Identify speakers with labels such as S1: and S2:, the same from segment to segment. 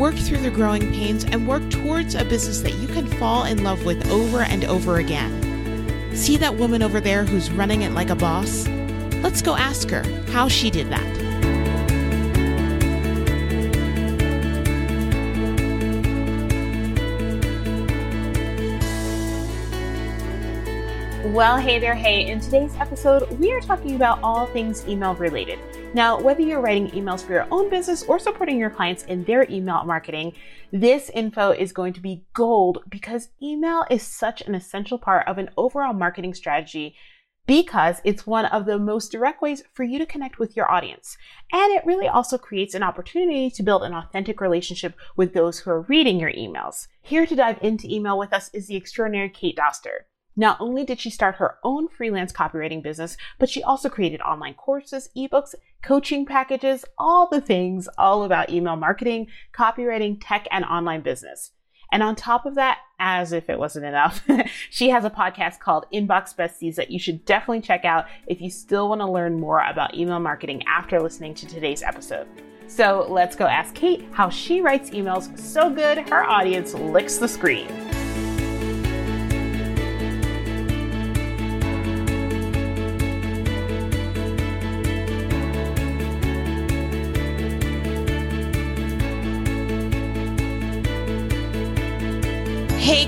S1: work through the growing pains, and work towards a business that you can fall in love with over and over again. See that woman over there who's running it like a boss? Let's go ask her how she did that. Well, hey there, hey. In today's episode, we are talking about all things email related. Now, whether you're writing emails for your own business or supporting your clients in their email marketing, this info is going to be gold because email is such an essential part of an overall marketing strategy because it's one of the most direct ways for you to connect with your audience. And it really also creates an opportunity to build an authentic relationship with those who are reading your emails. Here to dive into email with us is the extraordinary Kate Doster. Not only did she start her own freelance copywriting business, but she also created online courses, ebooks, coaching packages, all the things all about email marketing, copywriting, tech, and online business. And on top of that, as if it wasn't enough, she has a podcast called Inbox Besties that you should definitely check out if you still want to learn more about email marketing after listening to today's episode. So let's go ask Kate how she writes emails so good her audience licks the screen.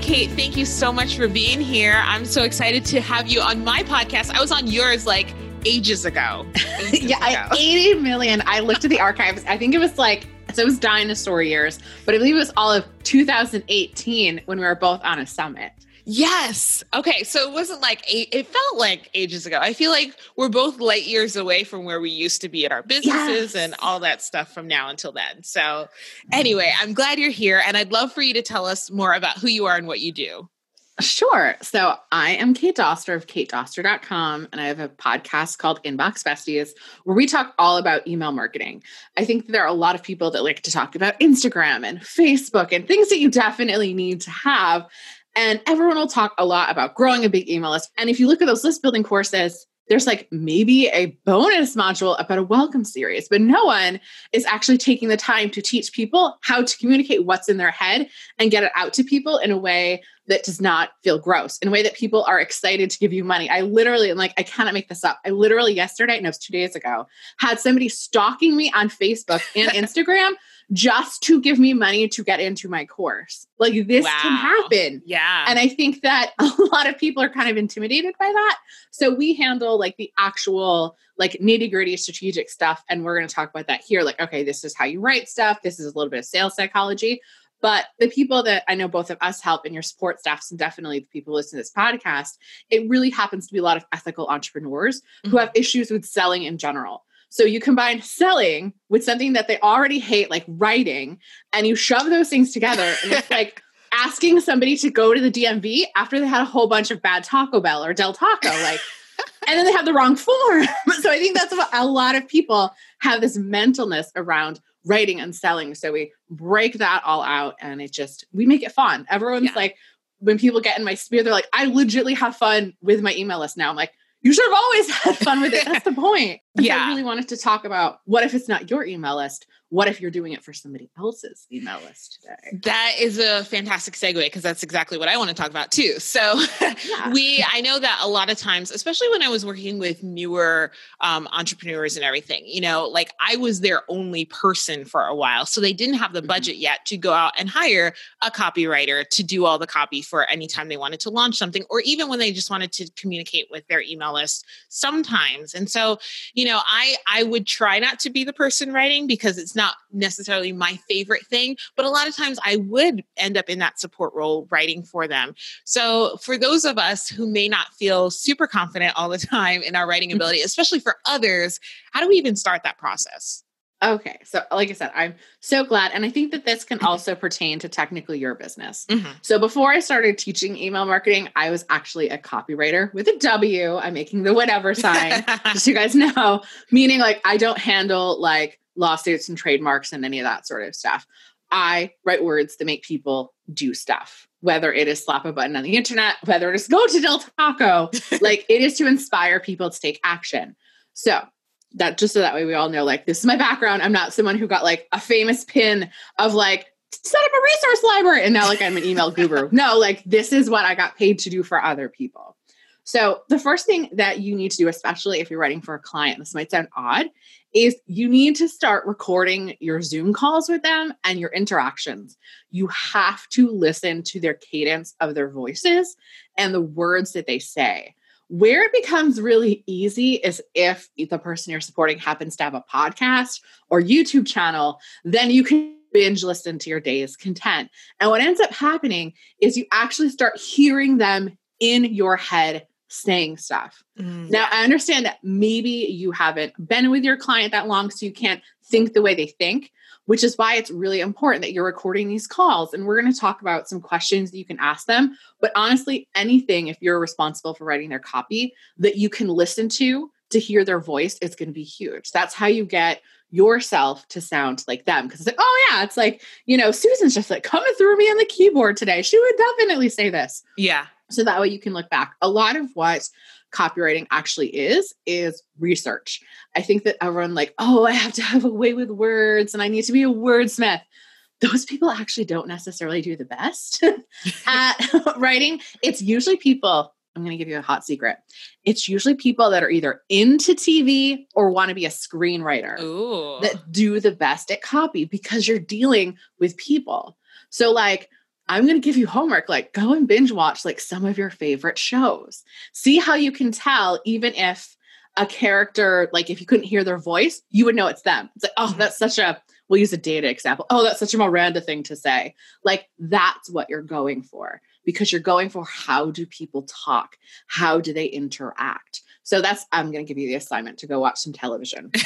S1: Kate, thank you so much for being here. I'm so excited to have you on my podcast. I was on yours like ages ago.
S2: Ages yeah, ago. 80 million. I looked at the archives. I think it was like, so it was dinosaur years, but I believe it was all of 2018 when we were both on a summit.
S1: Yes. Okay. So it wasn't like it felt like ages ago. I feel like we're both light years away from where we used to be at our businesses yes. and all that stuff from now until then. So, anyway, I'm glad you're here and I'd love for you to tell us more about who you are and what you do.
S2: Sure. So I am Kate Doster of katedoster.com, and I have a podcast called Inbox Besties where we talk all about email marketing. I think there are a lot of people that like to talk about Instagram and Facebook and things that you definitely need to have. And everyone will talk a lot about growing a big email list. And if you look at those list building courses, there's like maybe a bonus module about a welcome series, but no one is actually taking the time to teach people how to communicate what's in their head and get it out to people in a way that does not feel gross, in a way that people are excited to give you money. I literally, am like, I cannot make this up. I literally yesterday, no, it was two days ago, had somebody stalking me on Facebook and Instagram just to give me money to get into my course. Like this wow. can happen.
S1: Yeah.
S2: And I think that a lot of people are kind of intimidated by that. So we handle like the actual like nitty gritty strategic stuff. And we're going to talk about that here. Like, okay, this is how you write stuff. This is a little bit of sales psychology. But the people that I know both of us help and your support staffs, and definitely the people listening to this podcast, it really happens to be a lot of ethical entrepreneurs mm-hmm. who have issues with selling in general. So you combine selling with something that they already hate, like writing, and you shove those things together. And it's like asking somebody to go to the DMV after they had a whole bunch of bad Taco Bell or Del Taco, like, and then they have the wrong form. so I think that's what a lot of people have this mentalness around writing and selling. So we break that all out and it just, we make it fun. Everyone's yeah. like, when people get in my sphere, they're like, I legitimately have fun with my email list now. I'm like, you should have always had fun with it. That's the point. Yeah. I really wanted to talk about what if it's not your email list? what if you're doing it for somebody else's email list today?
S1: That is a fantastic segue because that's exactly what I want to talk about too. So, yeah. we, I know that a lot of times, especially when I was working with newer um, entrepreneurs and everything, you know, like I was their only person for a while. So they didn't have the mm-hmm. budget yet to go out and hire a copywriter to do all the copy for any time they wanted to launch something, or even when they just wanted to communicate with their email list sometimes. And so, you know, I, I would try not to be the person writing because it's not necessarily my favorite thing, but a lot of times I would end up in that support role writing for them. So, for those of us who may not feel super confident all the time in our writing ability, especially for others, how do we even start that process?
S2: Okay. So, like I said, I'm so glad. And I think that this can also pertain to technically your business.
S1: Mm-hmm.
S2: So, before I started teaching email marketing, I was actually a copywriter with a W. I'm making the whatever sign, just so you guys know, meaning like I don't handle like lawsuits and trademarks and any of that sort of stuff. I write words that make people do stuff, whether it is slap a button on the internet, whether it is go to Del Taco, like it is to inspire people to take action. So, that just so that way we all know like this is my background. I'm not someone who got like a famous pin of like set up a resource library and now like i'm an email guru. No like this is what i got paid to do for other people. So the first thing that you need to do especially if you're writing for a client this might sound odd is you need to start recording your zoom calls with them and your interactions. You have to listen to their cadence of their voices and the words that they say where it becomes really easy is if the person you're supporting happens to have a podcast or YouTube channel, then you can binge listen to your day's content. And what ends up happening is you actually start hearing them in your head saying stuff. Mm, now, I understand that maybe you haven't been with your client that long, so you can't think the way they think which is why it's really important that you're recording these calls. And we're going to talk about some questions that you can ask them. But honestly, anything, if you're responsible for writing their copy, that you can listen to to hear their voice is going to be huge. That's how you get yourself to sound like them. Because it's like, oh, yeah, it's like, you know, Susan's just like coming through me on the keyboard today. She would definitely say this.
S1: Yeah.
S2: So that way you can look back. A lot of what copywriting actually is is research. I think that everyone like, oh, I have to have a way with words and I need to be a wordsmith. Those people actually don't necessarily do the best at writing. It's usually people, I'm going to give you a hot secret. It's usually people that are either into TV or want to be a screenwriter
S1: Ooh.
S2: that do the best at copy because you're dealing with people. So, like, I'm going to give you homework like go and binge watch like some of your favorite shows. See how you can tell even if a character like if you couldn't hear their voice, you would know it's them. It's like, "Oh, mm-hmm. that's such a we'll use a data example. Oh, that's such a Miranda thing to say." Like that's what you're going for because you're going for how do people talk? How do they interact? So that's I'm going to give you the assignment to go watch some television.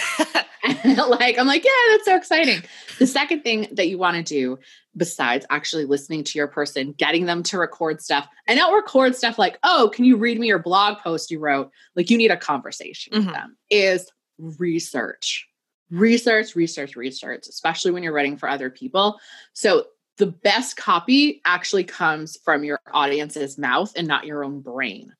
S2: like I'm like, yeah, that's so exciting. The second thing that you want to do besides actually listening to your person, getting them to record stuff and not record stuff like, oh, can you read me your blog post you wrote? Like you need a conversation mm-hmm. with them is research. Research, research, research, especially when you're writing for other people. So the best copy actually comes from your audience's mouth and not your own brain.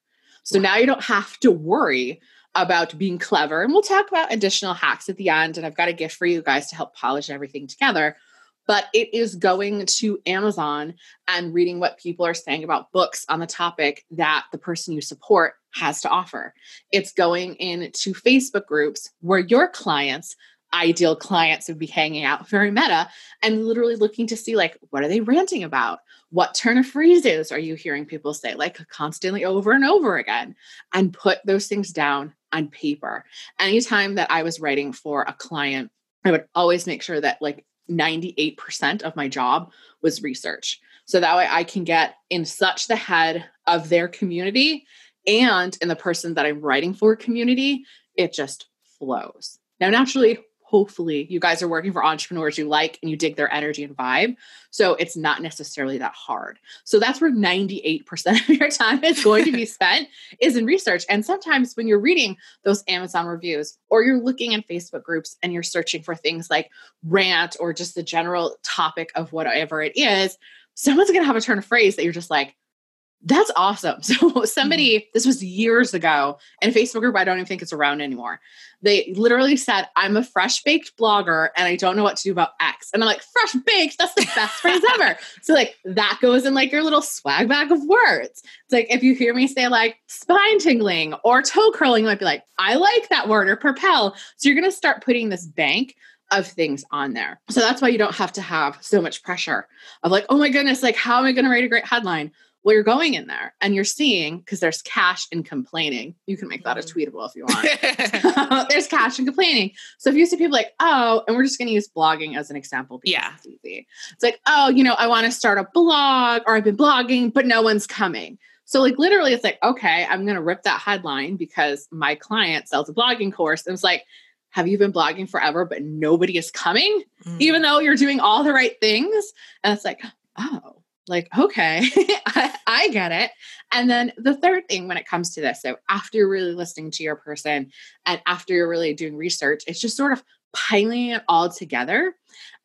S2: So now you don't have to worry about being clever. And we'll talk about additional hacks at the end. And I've got a gift for you guys to help polish everything together. But it is going to Amazon and reading what people are saying about books on the topic that the person you support has to offer. It's going into Facebook groups where your clients ideal clients would be hanging out very meta and literally looking to see like what are they ranting about what turn of phrases are you hearing people say like constantly over and over again and put those things down on paper. Anytime that i was writing for a client i would always make sure that like 98% of my job was research. So that way i can get in such the head of their community and in the person that i'm writing for community it just flows. Now naturally hopefully you guys are working for entrepreneurs you like and you dig their energy and vibe. So it's not necessarily that hard. So that's where 98% of your time is going to be spent is in research. And sometimes when you're reading those Amazon reviews or you're looking in Facebook groups and you're searching for things like rant or just the general topic of whatever it is, someone's going to have a turn of phrase that you're just like, that's awesome. So somebody, mm-hmm. this was years ago, in a Facebook group, I don't even think it's around anymore. They literally said, I'm a fresh baked blogger and I don't know what to do about X. And I'm like, fresh baked, that's the best phrase ever. So like that goes in like your little swag bag of words. It's like if you hear me say like spine tingling or toe curling, you might be like, I like that word or propel. So you're gonna start putting this bank of things on there. So that's why you don't have to have so much pressure of like, oh my goodness, like how am I going to write a great headline? Well, you're going in there and you're seeing because there's cash in complaining. You can make that a mm-hmm. tweetable if you want. there's cash in complaining. So if you see people like, oh, and we're just going to use blogging as an example
S1: because yeah.
S2: it's easy. It's like, oh, you know, I want to start a blog or I've been blogging, but no one's coming. So, like, literally, it's like, okay, I'm going to rip that headline because my client sells a blogging course. And it's like, have you been blogging forever, but nobody is coming,
S3: Mm.
S2: even though you're doing all the right things? And it's like, oh, like, okay, I, I get it. And then the third thing when it comes to this, so after you're really listening to your person and after you're really doing research, it's just sort of piling it all together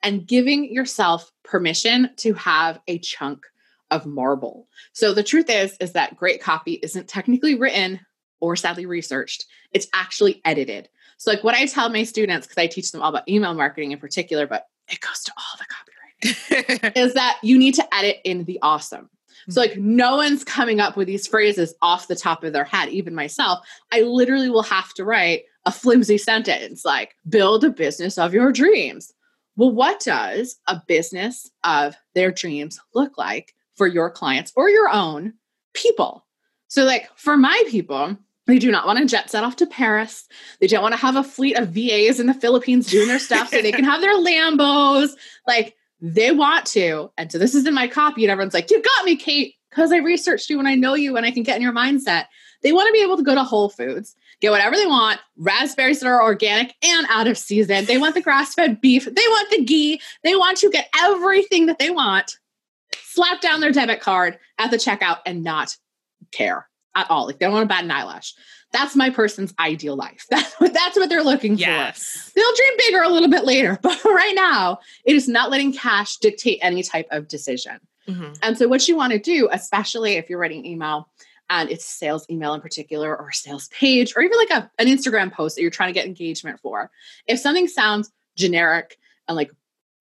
S2: and giving yourself permission to have a chunk of marble. So the truth is is that great copy isn't technically written or sadly researched. It's actually edited. So like what I tell my students cuz I teach them all about email marketing in particular, but it goes to all the copywriting is that you need to edit in the awesome. So like mm-hmm. no one's coming up with these phrases off the top of their head, even myself. I literally will have to write a flimsy sentence like build a business of your dreams. Well, what does a business of their dreams look like for your clients or your own people? So like for my people, they do not want to jet set off to Paris. They don't want to have a fleet of VAs in the Philippines doing their stuff so they can have their Lambos. Like they want to. And so this is in my copy, and everyone's like, You got me, Kate, because I researched you and I know you and I can get in your mindset. They want to be able to go to Whole Foods, get whatever they want, raspberries that are organic and out of season. They want the grass fed beef. They want the ghee. They want to get everything that they want, slap down their debit card at the checkout and not care at all. Like they don't want to bat an eyelash. That's my person's ideal life. That's what, that's what they're looking for. They'll dream bigger a little bit later, but right now, it is not letting cash dictate any type of decision.
S3: Mhm.
S2: And so, what you want to do, especially if you're writing email and it's sales email in particular, or a sales page, or even like a, an Instagram post that you're trying to get engagement for, if something sounds generic and like,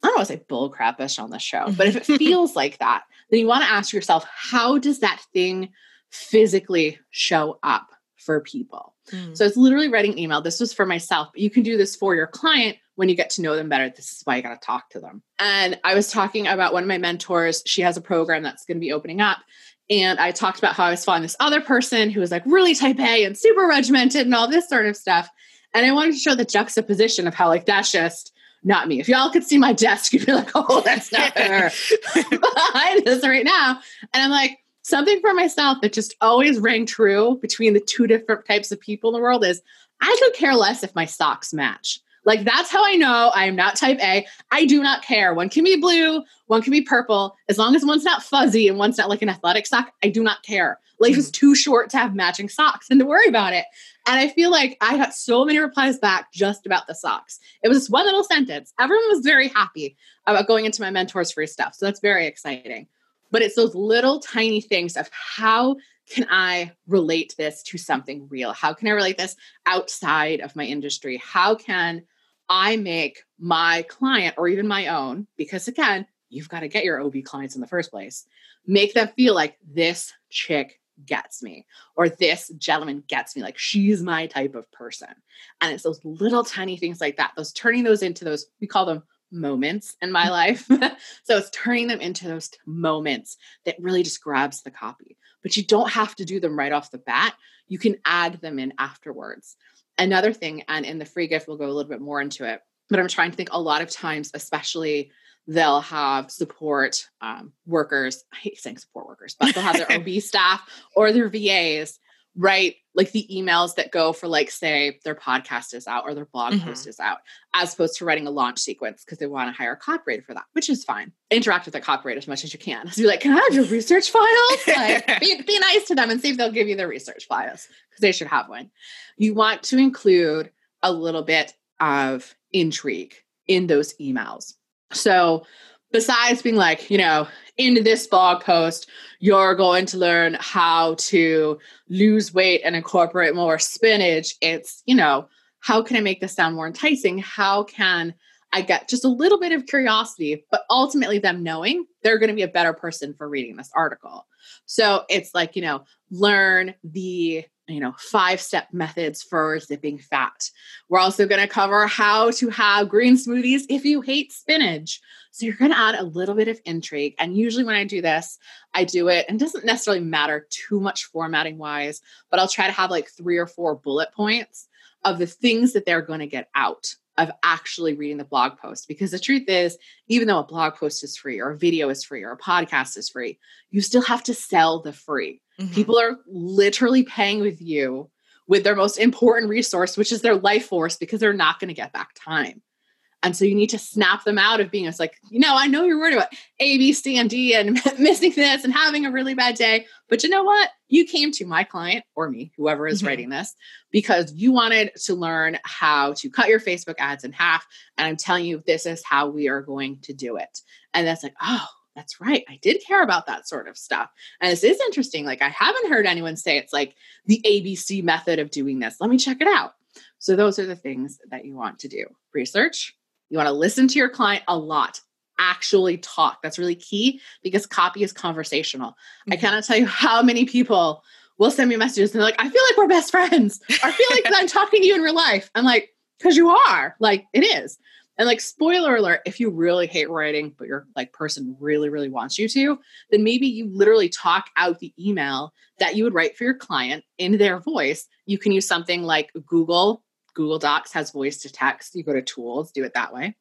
S2: I don't want to say bull crapish on the show, but if it feels like that, then you want to ask yourself, how does that thing physically show up for people?
S3: Mm.
S2: So it's literally writing email. This was for myself, but you can do this for your client when you get to know them better. This is why you got to talk to them. And I was talking about one of my mentors. She has a program that's going to be opening up. And I talked about how I was following this other person who was like really type A and super regimented and all this sort of stuff. And I wanted to show the juxtaposition of how, like, that's just not me. If y'all could see my desk, you'd be like, oh, that's not her behind us right now. And I'm like, something for myself that just always rang true between the two different types of people in the world is I could care less if my socks match. Like that's how I know I am not type A. I do not care. One can be blue, one can be purple. As long as one's not fuzzy and one's not like an athletic sock, I do not care. Life is hmm. too short to have matching socks and to worry about it. And I feel like I got so many replies back just about the socks. It was just one little sentence. Everyone was very happy about going into my mentor's free stuff. So that's very exciting. But it's those little tiny things of how can I relate this to something real? How can I relate this outside of my industry? How can I make my client or even my own, because again, you've got to get your OB clients in the first place, make them feel like this chick gets me or this gentleman gets me like she's my type of person and it's those little tiny things like that those turning those into those we call them moments in my life. So it's turning them into those moments that really just grabs the copy. But you don't have to do them right off the bat. You can add them in afterwards. Another thing and in the free gift we'll go a little bit more into it but i'm trying to think a lot of times especially they'll have support um, workers. I hate saying support workers, but they'll have their OB staff or their VAs write like the emails that go for like say their podcast is out or their blog
S3: Mhm.
S2: post is out, as opposed to writing a launch sequence because they want to hire a copywriter for that, which is fine. Interact with the copywriter as much as you can. So be like, can I have your research files? Like, be, be nice to them and see if they'll give you their research files because they should have one. You want to include a little bit of intrigue in those emails. So, besides being like, you know, in this blog post, you're going to learn how to lose weight and incorporate more spinach, it's, you know, how can I make this sound more enticing? How can I get just a little bit of curiosity, but ultimately them knowing they're going to be a better person for reading this article. So it's like, you know, learn the, you know, five step methods for zipping fat. We're also going to cover how to have green smoothies if you hate spinach. So you're going to add a little bit of intrigue. And usually when I do this, I do it, and it doesn't necessarily matter too much formatting wise, but I'll try to have like three or four bullet points of the things that they're going to get out of actually reading the blog post. Because the truth is, even though a blog post is free, or a video is free, or a podcast is free, you still have to sell the free.
S3: Mhm.
S2: People are literally paying with you with their most important resource, which is their life force, because they're not going to get back time. And so you need to snap them out of being it's like, you know, I know you're worried about A, B, C, and D and missing this and having a really bad day. But you know what? You came to my client or me, whoever is mm-hmm. writing this, because you wanted to learn how to cut your Facebook ads in half. And I'm telling you, this is how we are going to do it. And that's like, oh, that's right. I did care about that sort of stuff. And this is interesting. Like, I haven't heard anyone say it's like the ABC method of doing this. Let me check it out. So, those are the things that you want to do research, you want to listen to your client a lot. Actually talk. That's really key because copy is conversational. Mm-hmm. I cannot tell you how many people will send me messages and they're like, I feel like we're best friends. I feel like I'm talking to you in real life. I'm like, because you are. Like, it is. And like, spoiler alert, if you really hate writing, but your like person really, really wants you to, then maybe you literally talk out the email that you would write for your client in their voice. You can use something like Google Google Docs has voice to text. You go to tools, do it that way.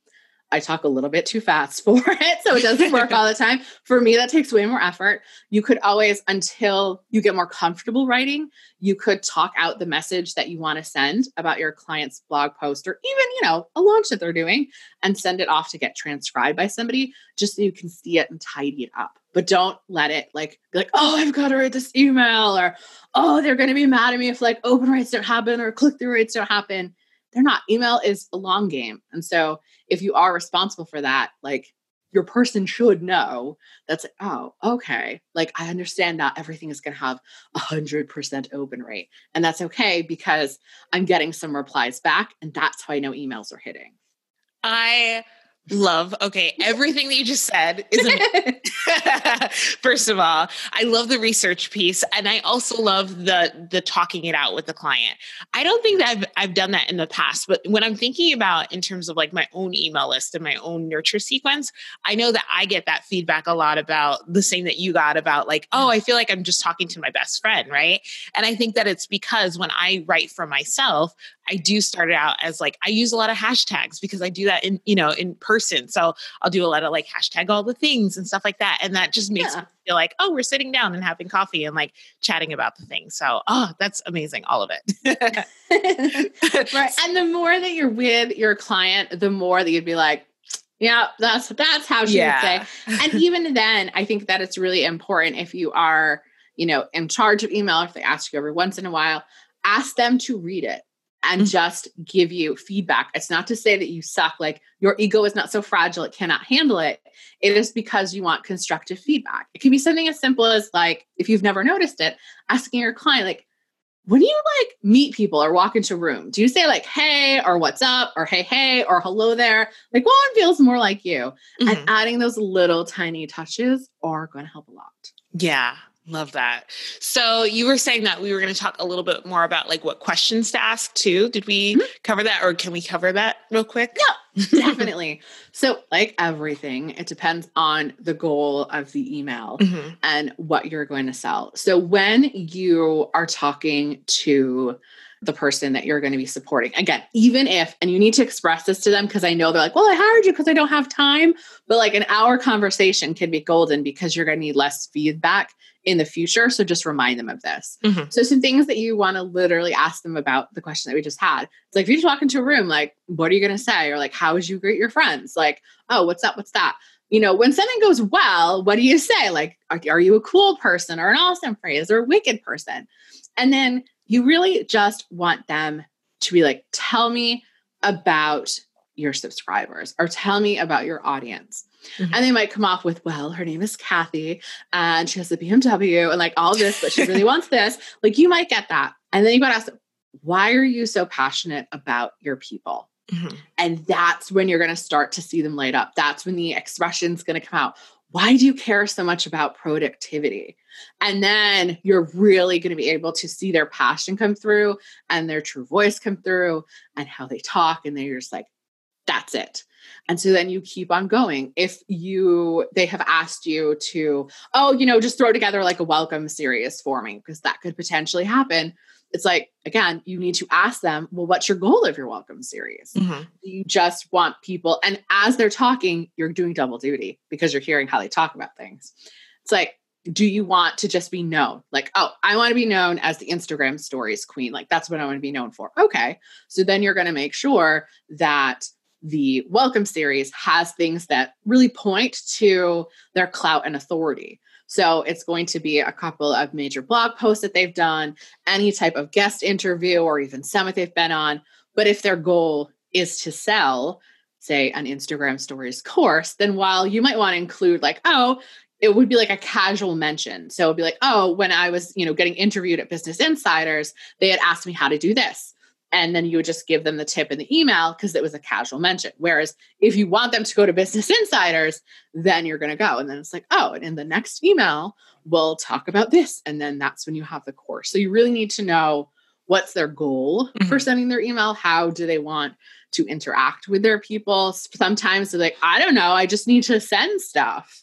S2: I talk a little bit too fast for it, so it doesn't work all the time. For me, that takes way more effort. You could always, until you get more comfortable writing, you could talk out the message that you want to send about your client's blog post or even, you know, a launch that they're doing and send it off to get transcribed by somebody just so you can see it and tidy it up but don't let it like be like, oh, I've got to write this email or oh, they're going to be mad at me if like open rates don't happen or click through rates don't happen. They're not. Email is a long game. And so if you are responsible for that, like your person should know that's like, oh, okay. Like I understand not everything is going to have a hundred percent open rate. And that's okay because I'm getting some replies back. And that's how I know emails are hitting.
S3: I love. Okay everything that you just said is first of all i love the research piece and i also love the the talking it out with the client. I don't think that I've, I've done that in the past but when i'm thinking about in terms of like my own email list and my own nurture sequence i know that i get that feedback a lot about the same that you got about like oh i feel like i'm just talking to my best friend right? And i think that it's because when i write for myself I do start it out as like I use a lot of hashtags because I do that in you know in person. So I'll do a lot of like hashtag all the things and stuff like that, and that just makes yeah. me feel like oh we're sitting down and having coffee and like chatting about the things. So oh that's amazing, all of it.
S2: right, and the more that you're with your client, the more that you'd be like. Yeah, that's that's how she yeah. would say. And even then, I think that it's really important if you are, you know, in charge of email, if they ask you every once in a while, ask them to read it and just give you feedback. It's not to say that you suck, like your ego is not so fragile, it cannot handle it. It is because you want constructive feedback. It can be something as simple as, like, if you've never noticed it, asking your client, like, when you like meet people or walk into a room, do you say like, hey, or what's up, or hey, hey, or hello there? Like, one feels more like you. Mm-hmm. And adding those little tiny touches are going to help a lot.
S3: Yeah, Love that. So you were saying that we were going to talk a little bit more about like what questions to ask too. Did we mm-hmm. cover that or can we cover that real quick?
S2: Yeah, definitely. so like everything, it depends on the goal of the email mm-hmm. and what you're going to sell. So when you are talking to the person that you're going to be supporting. Again, even if, and you need to express this to them because I know they're like, well, I hired you because I don't have time. But like an hour conversation can be golden because you're going to need less feedback in the future. So just remind them of this. Mm-hmm. So some things that you want to literally ask them about the question that we just had. It's like if you just walk into a room, like, what are you going to say? Or like, how would you greet your friends? Like, oh, what's up? What's that? You know, when something goes well, what do you say? Like, are, are you a cool person or an awesome phrase or a wicked person? And then you really just want them to be like, tell me about your subscribers or tell me about your audience. Mm-hmm. And they might come off with, well, her name is Kathy and she has a BMW and like all this, but she really wants this. Like you might get that. And then you got to ask, why are you so passionate about your people? Mm-hmm. And that's when you're going to start to see them light up. That's when the expression's going to come out. Why do you care so much about productivity? And then you're really going to be able to see their passion come through and their true voice come through and how they talk. And they're just like, that's it. And so then you keep on going. If you they have asked you to, oh, you know, just throw together like a welcome series for me, because that could potentially happen. It's like, again, you need to ask them, well, what's your goal of your welcome series? Mm-hmm. You just want people, and as they're talking, you're doing double duty because you're hearing how they talk about things. It's like, do you want to just be known? Like, oh, I want to be known as the Instagram stories queen. Like, that's what I want to be known for. Okay. So then you're going to make sure that the welcome series has things that really point to their clout and authority. So it's going to be a couple of major blog posts that they've done, any type of guest interview or even summit they've been on. But if their goal is to sell, say, an Instagram stories course, then while you might want to include, like, oh, it would be like a casual mention. So it'd be like, oh, when I was, you know, getting interviewed at Business Insiders, they had asked me how to do this and then you would just give them the tip in the email because it was a casual mention. Whereas if you want them to go to Business Insiders, then you're going to go. And then it's like, oh, and in the next email, we'll talk about this. And then that's when you have the course. So you really need to know what's their goal mm-hmm. for sending their email. How do they want to interact with their people? Sometimes they're like, I don't know, I just need to send stuff.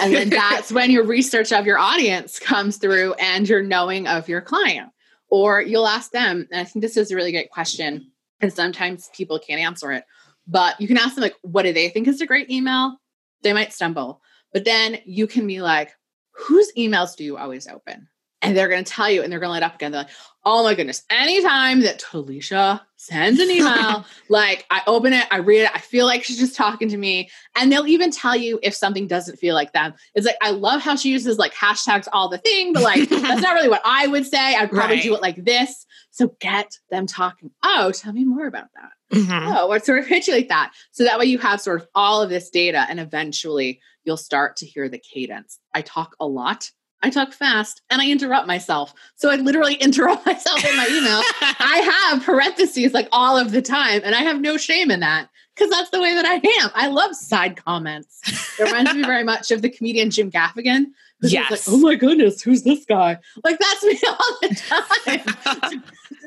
S2: and then that's when your research of your audience comes through and your knowing of your client or you'll ask them, and I think this is a really great question, and sometimes people can't answer it, but you can ask them, like, what do they think is a great email? They might stumble, but then you can be like, whose emails do you always open? And they're going to tell you, and they're going to light up again. They're like, oh my goodness, anytime that Talisha sends an email, like I open it, I read it, I feel like she's just talking to me. And they'll even tell you if something doesn't feel like them. It's like, I love how she uses like hashtags all the thing, but like, that's not really what I would say. I'd probably right. do it like this. So get them talking. Oh, tell me more about that. Mm-hmm. Oh, what sort of pitch you like that? So that way you have sort of all of this data and eventually you'll start to hear the cadence. I talk a lot I talk fast and I interrupt myself. So I literally interrupt myself in my email. I have parentheses like all of the time, and I have no shame in that because that's the way that I am. I love side comments. It reminds me very much of the comedian Jim Gaffigan.
S3: Yes.
S2: Like, oh my goodness, who's this guy? Like that's me all the time.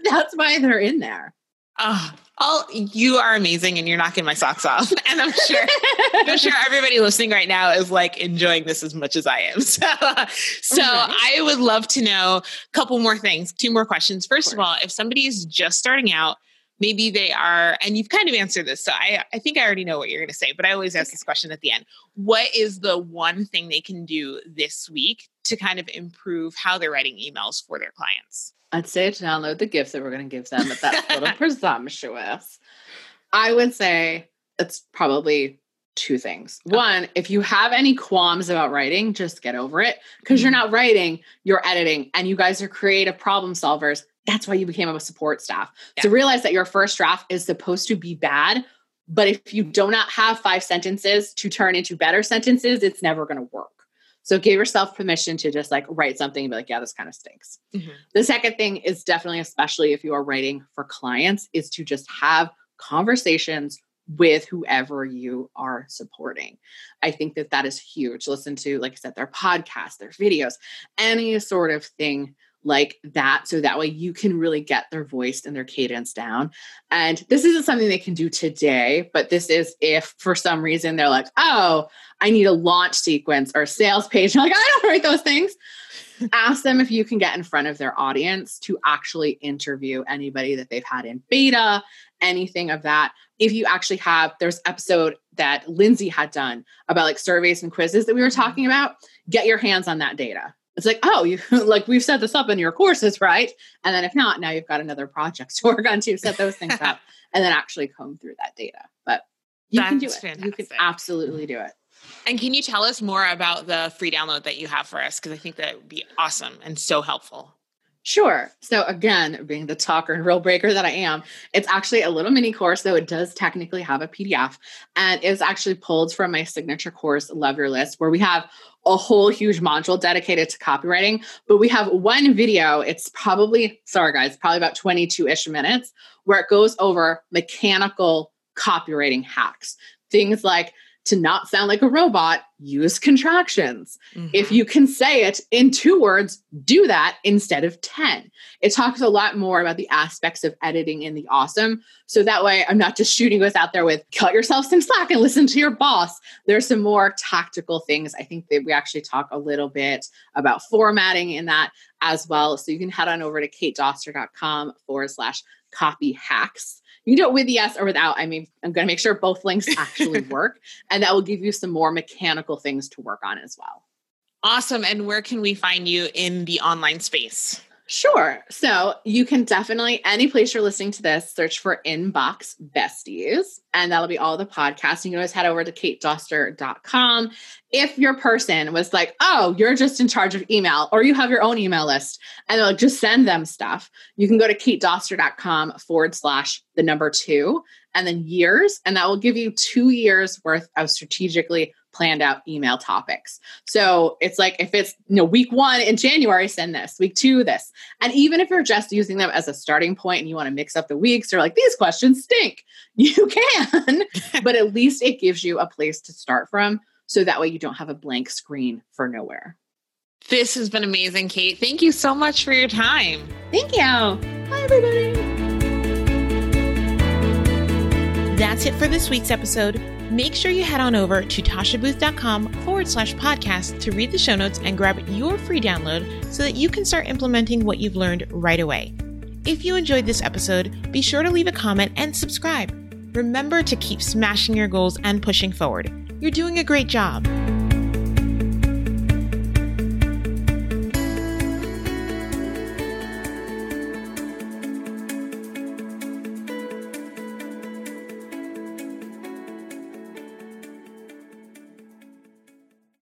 S2: that's why they're in there.
S3: Oh, all you are amazing and you're knocking my socks off. And I'm sure I'm sure everybody listening right now is like enjoying this as much as I am. So, so right. I would love to know a couple more things, two more questions. First of, of all, if somebody's just starting out, maybe they are, and you've kind of answered this. So I, I think I already know what you're gonna say, but I always ask okay. this question at the end. What is the one thing they can do this week to kind of improve how they're writing emails for their clients?
S2: I'd say to download the gifts that we're going to give them, but that's a little presumptuous. I would say it's probably two things. One, if you have any qualms about writing, just get over it because mm-hmm. you're not writing, you're editing, and you guys are creative problem solvers. That's why you became a support staff. Yeah. To realize that your first draft is supposed to be bad, but if you do not have five sentences to turn into better sentences, it's never going to work. So give yourself permission to just like write something and be like, yeah, this kind of stinks. Mm-hmm. The second thing is definitely, especially if you are writing for clients, is to just have conversations with whoever you are supporting. I think that that is huge. Listen to, like I said, their podcasts, their videos, any sort of thing like that so that way you can really get their voice and their cadence down. And this isn't something they can do today but this is if for some reason they're like oh i need a launch sequence or a sales page. Like i don't write those things. Ask them if you can get in front of their audience to actually interview anybody that they've had in beta anything of that. If you actually have there's episode that lindsay had done about like surveys and quizzes that we were mm-hmm. talking about get your hands on that data it's like, oh, you like we've set this up in your courses, right? And then if not, now you've got another project to work on to set those things up and then actually comb through that data. But you That's can do it. Fantastic. You can absolutely do it.
S3: And can you tell us more about the free download that you have for us? Because I think that would be awesome and so helpful.
S2: Sure. So again, being the talker and rule breaker that I am, it's actually a little mini course, though it does technically have a PDF, and it's actually pulled from my signature course, Love Your List, where we have a whole huge module dedicated to copywriting. But we have one video. It's probably sorry guys, probably about twenty two ish minutes, where it goes over mechanical copywriting hacks, things like to not sound like a robot, use contractions. Mm-hmm. If you can say it in two words, do that instead of 10. It talks a lot more about the aspects of editing in the awesome. So that way, I'm not just shooting us out there with cut yourself some slack and listen to your boss. There's some more tactical things. I think that we actually talk a little bit about formatting in that as well. So you can head on over to katedoster.com forward slash copy hacks you can do it with yes or without. I mean, I'm going to make sure both links actually work, and that will give you some more mechanical things to work on as well.
S3: Awesome. And where can we find you in the online space?
S2: Sure. So you can definitely, any place you're listening to this, search for Inbox Besties, and that'll be all the podcasts. You can always head over to katedoster.com. If your person was like, oh, you're just in charge of email, or you have your own email list, and they'll just send them stuff, you can go to katedoster.com forward slash the number two, and then years, and that will give you two years worth of strategically planned out email topics. So it's like if it's you know week one in January, send this, week two, this. And even if you're just using them as a starting point and you want to mix up the weeks or like these questions stink, you can, but at least it gives you a place to start from. So that way you don't have a blank screen for nowhere.
S3: This has been amazing, Kate. Thank you so much for your time.
S2: Thank you. Bye, everybody.
S1: That's it for this week's episode. Make sure you head on over to tashabooth.com forward slash podcast to read the show notes and grab your free download so that you can start implementing what you've learned right away. If you enjoyed this episode, be sure to leave a comment and subscribe. Remember to keep smashing your goals and pushing forward. You're doing a great job.